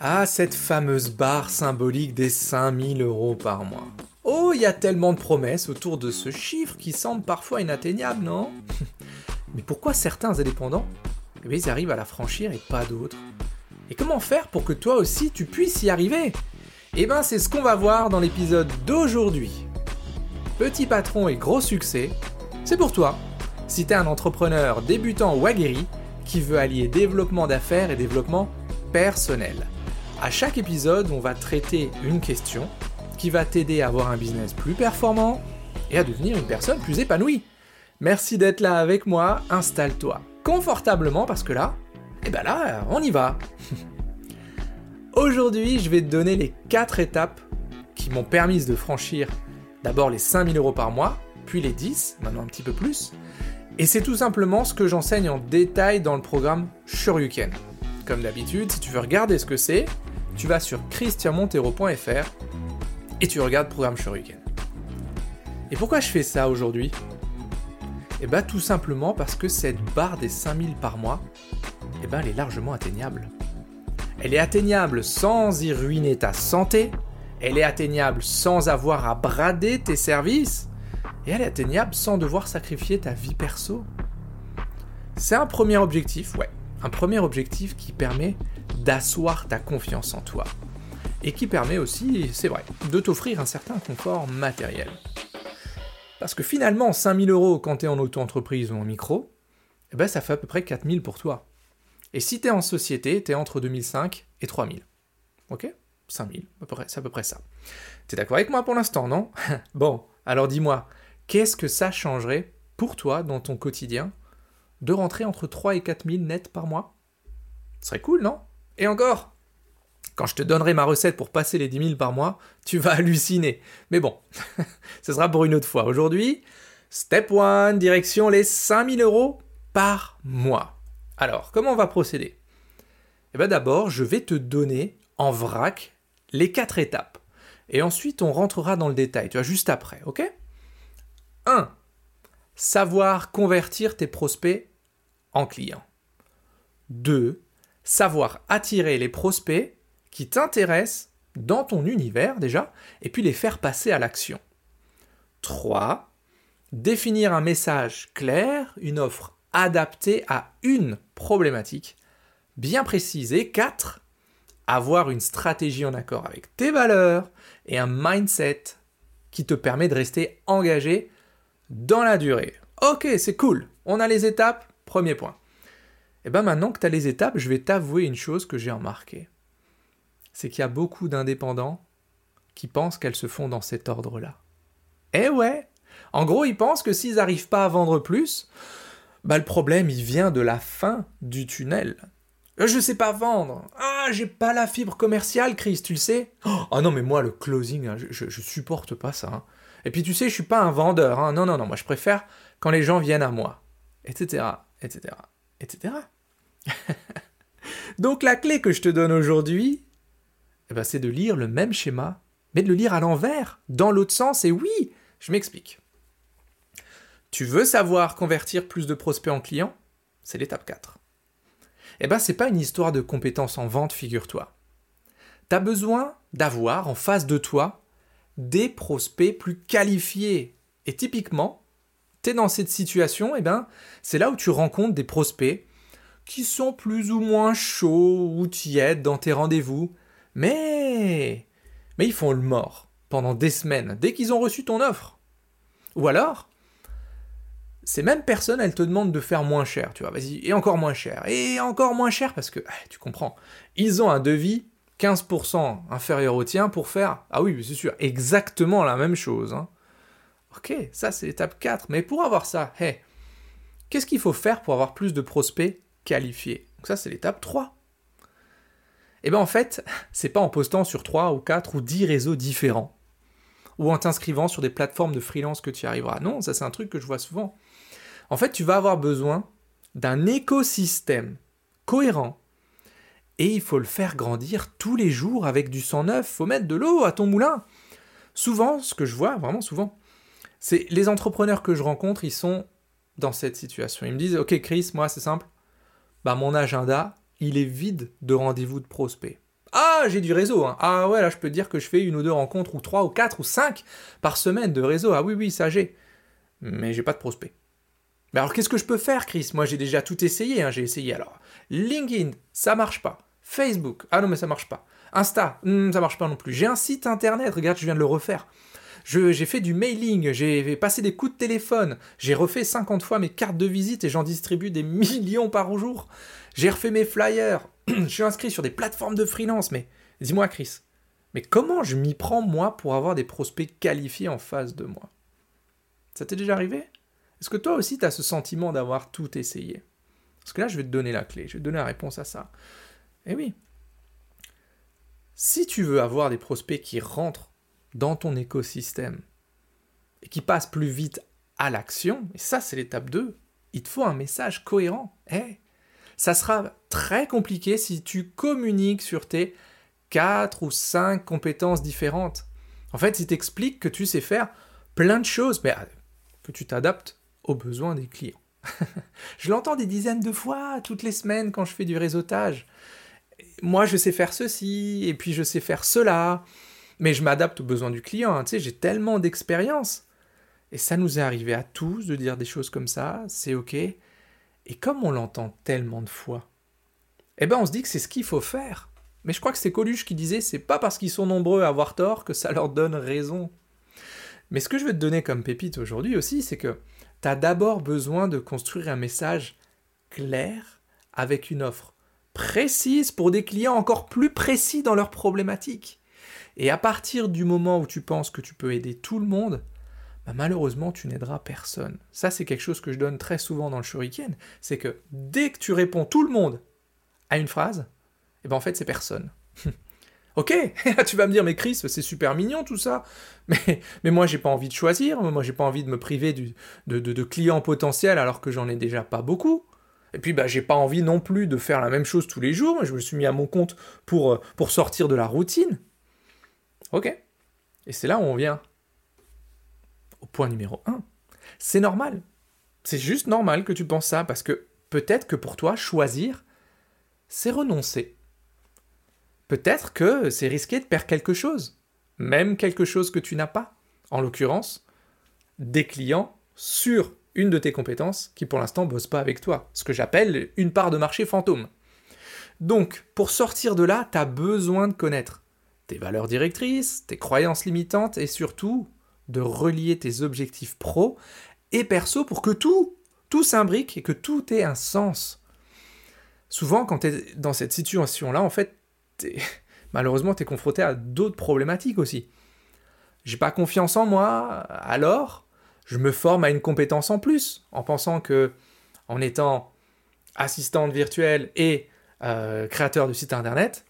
Ah, cette fameuse barre symbolique des 5000 euros par mois. Oh, il y a tellement de promesses autour de ce chiffre qui semble parfois inatteignable, non? Mais pourquoi certains indépendants eh bien, ils arrivent à la franchir et pas d'autres? Et comment faire pour que toi aussi tu puisses y arriver? Eh ben, c'est ce qu'on va voir dans l'épisode d'aujourd'hui. Petit patron et gros succès, c'est pour toi. Si t'es un entrepreneur débutant ou aguerri qui veut allier développement d'affaires et développement personnel. À chaque épisode, on va traiter une question qui va t'aider à avoir un business plus performant et à devenir une personne plus épanouie. Merci d'être là avec moi, installe-toi confortablement parce que là, eh ben là, on y va. Aujourd'hui, je vais te donner les 4 étapes qui m'ont permis de franchir d'abord les 5000 euros par mois, puis les 10, maintenant un petit peu plus. Et c'est tout simplement ce que j'enseigne en détail dans le programme Shoryuken. D'habitude, si tu veux regarder ce que c'est, tu vas sur christianmontero.fr et tu regardes programme Shoryuken. Et pourquoi je fais ça aujourd'hui? Eh bah tout simplement parce que cette barre des 5000 par mois, eh ben elle est largement atteignable. Elle est atteignable sans y ruiner ta santé, elle est atteignable sans avoir à brader tes services, et elle est atteignable sans devoir sacrifier ta vie perso. C'est un premier objectif, ouais, un premier objectif qui permet d'asseoir ta confiance en toi. Et qui permet aussi, c'est vrai, de t'offrir un certain confort matériel. Parce que finalement, 5000 euros quand tu es en auto-entreprise ou en micro, eh ben ça fait à peu près 4000 pour toi. Et si tu es en société, tu es entre 2005 et 3000. Ok? 5000, c'est à peu près ça. Tu es d'accord avec moi pour l'instant, non? Bon, alors dis-moi, qu'est-ce que ça changerait pour toi dans ton quotidien de rentrer entre 3 et 4 000 nets par mois Ce serait cool, non? Et encore Quand je te donnerai ma recette pour passer les 10 000 par mois, tu vas halluciner. Mais bon, ce sera pour une autre fois. Aujourd'hui, step 1, direction les 5 000 euros par mois. Alors, comment on va procéder? Eh bien d'abord, je vais te donner en vrac les 4 étapes. Et ensuite, on rentrera dans le détail, tu vois, juste après, ok? 1. Savoir convertir tes prospects en clients. 2. Savoir attirer les prospects qui t'intéressent dans ton univers déjà, et puis les faire passer à l'action. 3. Définir un message clair, une offre adaptée à une problématique bien précisée. 4. Avoir une stratégie en accord avec tes valeurs et un mindset qui te permet de rester engagé dans la durée. Ok, c'est cool. On a les étapes. Premier point. Et eh bien maintenant que tu as les étapes, je vais t'avouer une chose que j'ai remarqué. C'est qu'il y a beaucoup d'indépendants qui pensent qu'elles se font dans cet ordre-là. Eh ouais En gros, ils pensent que s'ils n'arrivent pas à vendre plus, bah le problème, il vient de la fin du tunnel. Euh, je sais pas vendre. Ah, j'ai pas la fibre commerciale, Chris, tu le sais Ah non, mais moi, le closing, hein, je, je, supporte pas ça. Hein. Et puis tu sais, je suis pas un vendeur. Hein. Non, non, non, moi je préfère quand les gens viennent à moi. Etc. Etc. Etc. Donc la clé que je te donne aujourd'hui, eh ben, c'est de lire le même schéma, mais de le lire à l'envers, dans l'autre sens. Et oui, je m'explique. Tu veux savoir convertir plus de prospects en clients? C'est l'étape 4. Eh ben, c'est pas une histoire de compétences en vente, figure-toi. Tu as besoin d'avoir en face de toi des prospects plus qualifiés. Et typiquement, tu es dans cette situation, eh ben, c'est là où tu rencontres des prospects qui sont plus ou moins chauds ou tièdes dans tes rendez-vous, mais mais ils font le mort pendant des semaines dès qu'ils ont reçu ton offre. Ou alors, ces mêmes personnes, elles te demandent de faire moins cher, tu vois, vas-y, et encore moins cher, et encore moins cher, parce que, ah, tu comprends, ils ont un devis 15% inférieur au tien pour faire, ah oui, c'est sûr, exactement la même chose. Hein. Ok, ça c'est l'étape 4, mais pour avoir ça, hey, qu'est-ce qu'il faut faire pour avoir plus de prospects qualifiés? Donc ça c'est l'étape 3. Et eh bien en fait, c'est pas en postant sur 3 ou 4 ou 10 réseaux différents, ou en t'inscrivant sur des plateformes de freelance que tu y arriveras. Non, ça c'est un truc que je vois souvent. En fait, tu vas avoir besoin d'un écosystème cohérent et il faut le faire grandir tous les jours avec du sang neuf, faut mettre de l'eau à ton moulin. Souvent, ce que je vois, vraiment souvent, c'est les entrepreneurs que je rencontre, ils sont dans cette situation. Ils me disent, ok Chris, moi c'est simple, bah mon agenda, il est vide de rendez-vous de prospects. Ah, j'ai du réseau. Hein. Ah ouais, là, je peux dire que je fais une ou deux rencontres, ou trois, ou quatre, ou cinq par semaine de réseau. Ah oui, oui, ça j'ai. Mais j'ai pas de prospect. Mais alors, qu'est-ce que je peux faire, Chris? Moi, j'ai déjà tout essayé. Hein. J'ai essayé alors. LinkedIn, ça marche pas. Facebook, ah non, mais ça marche pas. Insta, hmm, ça marche pas non plus. J'ai un site internet, regarde, je viens de le refaire. J'ai fait du mailing, j'ai passé des coups de téléphone, j'ai refait 50 fois mes cartes de visite et j'en distribue des millions par jour. J'ai refait mes flyers, je suis inscrit sur des plateformes de freelance, mais dis-moi Chris, mais comment je m'y prends moi pour avoir des prospects qualifiés en face de moi? Ça t'est déjà arrivé? Est-ce que toi aussi tu as ce sentiment d'avoir tout essayé? Parce que là je vais te donner la clé, je vais te donner la réponse à ça. Eh oui. Si tu veux avoir des prospects qui rentrent dans ton écosystème et qui passent plus vite à l'action, et ça c'est l'étape 2, il te faut un message cohérent. Eh, ça sera très compliqué si tu communiques sur tes 4 ou 5 compétences différentes. En fait, il t'explique que tu sais faire plein de choses, mais euh, que tu t'adaptes aux besoins des clients. je l'entends des dizaines de fois toutes les semaines quand je fais du réseautage. Moi, je sais faire ceci, et puis je sais faire cela, mais je m'adapte aux besoins du client. Hein. Tu sais, j'ai tellement d'expérience. Et ça nous est arrivé à tous de dire des choses comme ça, c'est ok. Et comme on l'entend tellement de fois, eh ben on se dit que c'est ce qu'il faut faire. Mais je crois que c'est Coluche qui disait c'est pas parce qu'ils sont nombreux à avoir tort que ça leur donne raison. Mais ce que je veux te donner comme pépite aujourd'hui aussi, c'est que tu as d'abord besoin de construire un message clair avec une offre précise pour des clients encore plus précis dans leurs problématiques. Et à partir du moment où tu penses que tu peux aider tout le monde, bah, malheureusement, tu n'aideras personne. Ça, c'est quelque chose que je donne très souvent dans le shuriken, c'est que dès que tu réponds tout le monde à une phrase, eh ben en fait, c'est personne. ok, tu vas me dire, mais Chris, c'est super mignon tout ça, mais, mais moi, j'ai pas envie de choisir, moi, j'ai pas envie de me priver de, clients potentiels alors que j'en ai déjà pas beaucoup. Et puis, bah, j'ai pas envie non plus de faire la même chose tous les jours. Je me suis mis à mon compte pour, euh, pour sortir de la routine. Ok. Et c'est là où on vient au point numéro 1. C'est normal. C'est juste normal que tu penses ça, parce que peut-être que pour toi, choisir, c'est renoncer. Peut-être que c'est risqué de perdre quelque chose, même quelque chose que tu n'as pas. En l'occurrence, des clients sur une de tes compétences qui pour l'instant bossent pas avec toi, ce que j'appelle une part de marché fantôme. Donc, pour sortir de là, tu as besoin de connaître tes valeurs directrices, tes croyances limitantes et surtout de relier tes objectifs pro et perso pour que tout, tout s'imbrique et que tout ait un sens. Souvent, quand tu es dans cette situation-là, en fait, malheureusement, tu es confronté à d'autres problématiques aussi. J'ai pas confiance en moi, alors je me forme à une compétence en plus, en pensant que, en étant assistante virtuelle et euh, créateur de site internet,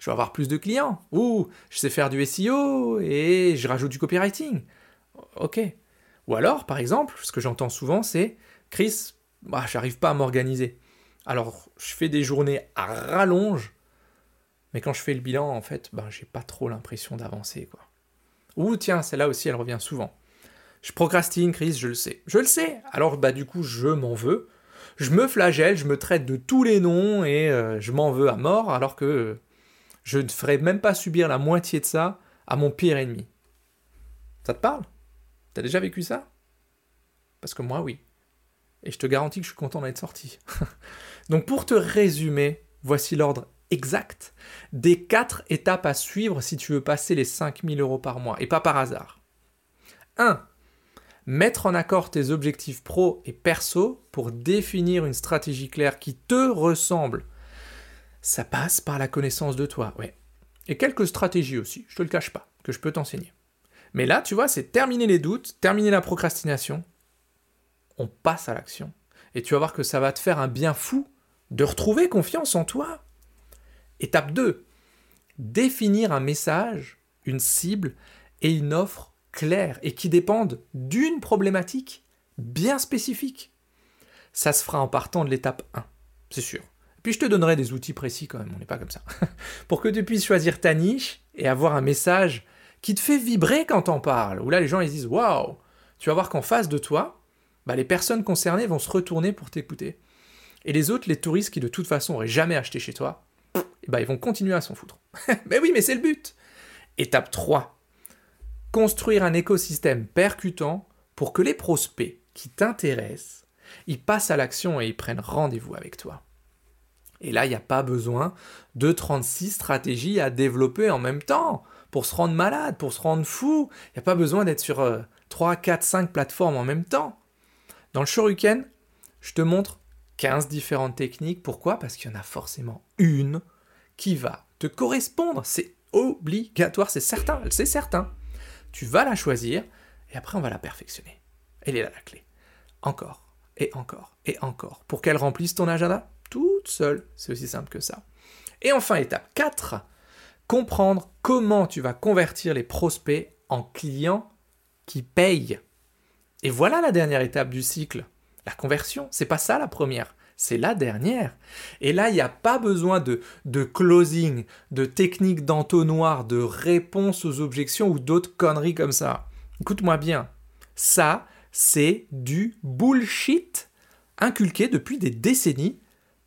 je vais avoir plus de clients. Ou je sais faire du SEO et je rajoute du copywriting. Ok. Ou alors, par exemple, ce que j'entends souvent, c'est Chris, bah, j'arrive pas à m'organiser. Alors, je fais des journées à rallonge, mais quand je fais le bilan, en fait, bah, j'ai pas trop l'impression d'avancer, quoi. Ou tiens, celle-là aussi, elle revient souvent. Je procrastine, Chris, je le sais. Je le sais. Alors, bah, du coup, je m'en veux. Je me flagelle, je me traite de tous les noms et euh, je m'en veux à mort, alors que je ne ferai même pas subir la moitié de ça à mon pire ennemi. Ça te parle? T'as déjà vécu ça? Parce que moi, oui. Et je te garantis que je suis content d'être sorti. Donc pour te résumer, voici l'ordre exact des quatre étapes à suivre si tu veux passer les 5000 euros par mois, et pas par hasard. 1. Mettre en accord tes objectifs pro et perso pour définir une stratégie claire qui te ressemble ça passe par la connaissance de toi, ouais. Et quelques stratégies aussi, je te le cache pas, que je peux t'enseigner. Mais là, tu vois, c'est terminer les doutes, terminer la procrastination. On passe à l'action. Et tu vas voir que ça va te faire un bien fou de retrouver confiance en toi. Étape 2. Définir un message, une cible et une offre claire et qui dépendent d'une problématique bien spécifique. Ça se fera en partant de l'étape 1, c'est sûr. Puis je te donnerai des outils précis quand même, on n'est pas comme ça. pour que tu puisses choisir ta niche et avoir un message qui te fait vibrer quand t'en parles. Où là, les gens ils disent Waouh Tu vas voir qu'en face de toi, bah, les personnes concernées vont se retourner pour t'écouter. Et les autres, les touristes qui de toute façon n'auraient jamais acheté chez toi, bah, ils vont continuer à s'en foutre. mais oui, mais c'est le but. Étape 3. Construire un écosystème percutant pour que les prospects qui t'intéressent, ils passent à l'action et ils prennent rendez-vous avec toi. Et là, il n'y a pas besoin de 36 stratégies à développer en même temps pour se rendre malade, pour se rendre fou. Il n'y a pas besoin d'être sur 3, 4, 5 plateformes en même temps. Dans le Shoryuken, je te montre 15 différentes techniques. Pourquoi? Parce qu'il y en a forcément une qui va te correspondre. C'est obligatoire, c'est certain, c'est certain. Tu vas la choisir et après on va la perfectionner. Elle est là la clé. Encore et encore et encore. Pour qu'elle remplisse ton agenda? Toute seule. C'est aussi simple que ça. Et enfin, étape 4, comprendre comment tu vas convertir les prospects en clients qui payent. Et voilà la dernière étape du cycle. La conversion, c'est pas ça la première, c'est la dernière. Et là, il n'y a pas besoin de, de closing, de technique d'entonnoir, de réponse aux objections ou d'autres conneries comme ça. Écoute-moi bien, ça, c'est du bullshit inculqué depuis des décennies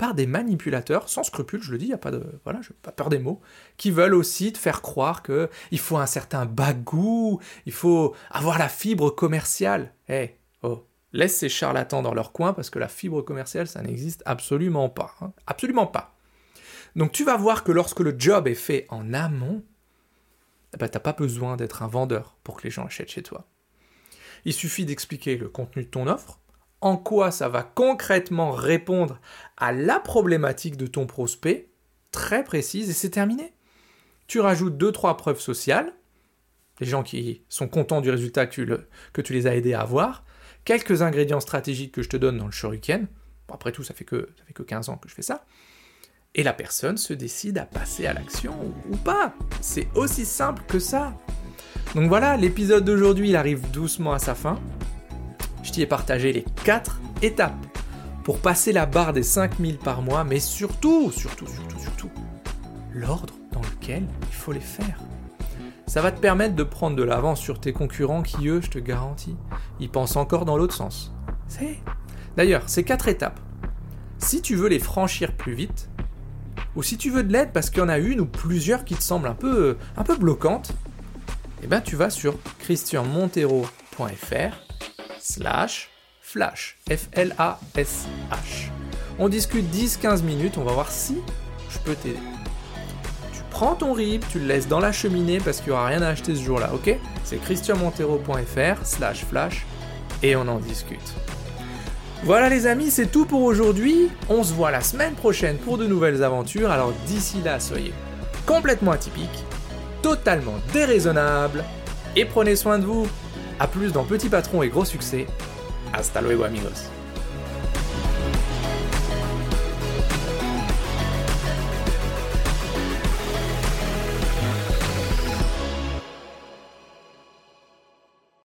par des manipulateurs sans scrupules, je le dis, il a pas de voilà, je pas peur des mots, qui veulent aussi te faire croire que il faut un certain bagou, il faut avoir la fibre commerciale. Eh, oh, laisse ces charlatans dans leur coin parce que la fibre commerciale, ça n'existe absolument pas, hein. absolument pas. Donc tu vas voir que lorsque le job est fait en amont, eh ben, tu n'as pas besoin d'être un vendeur pour que les gens achètent chez toi. Il suffit d'expliquer le contenu de ton offre, en quoi ça va concrètement répondre à la problématique de ton prospect, très précise, et c'est terminé. Tu rajoutes deux, trois preuves sociales, les gens qui sont contents du résultat que tu, les as aidés à avoir, quelques ingrédients stratégiques que je te donne dans le shuriken, après tout ça fait, que, ça fait que 15 ans que je fais ça, et la personne se décide à passer à l'action ou pas. C'est aussi simple que ça. Donc voilà, l'épisode d'aujourd'hui il arrive doucement à sa fin je t'y ai partagé les 4 étapes pour passer la barre des 5000 par mois, mais surtout, surtout, surtout, surtout, l'ordre dans lequel il faut les faire. Ça va te permettre de prendre de l'avance sur tes concurrents qui, eux, je te garantis, ils pensent encore dans l'autre sens. D'ailleurs, ces 4 étapes, si tu veux les franchir plus vite, ou si tu veux de l'aide parce qu'il y en a une ou plusieurs qui te semblent un peu, un peu bloquantes, eh ben tu vas sur christianmontero.fr slash flash. F-L-A-S-H. On discute 10-15 minutes, on va voir si je peux t'aider. Tu prends ton RIB, tu le laisses dans la cheminée parce qu'il n'y aura rien à acheter ce jour-là, ok? C'est christianmontero.fr slash flash et on en discute. Voilà les amis, c'est tout pour aujourd'hui. On se voit la semaine prochaine pour de nouvelles aventures. Alors d'ici là, soyez complètement atypiques, totalement déraisonnables et prenez soin de vous. A plus dans Petit Patron et Gros Succès. Hasta luego amigos.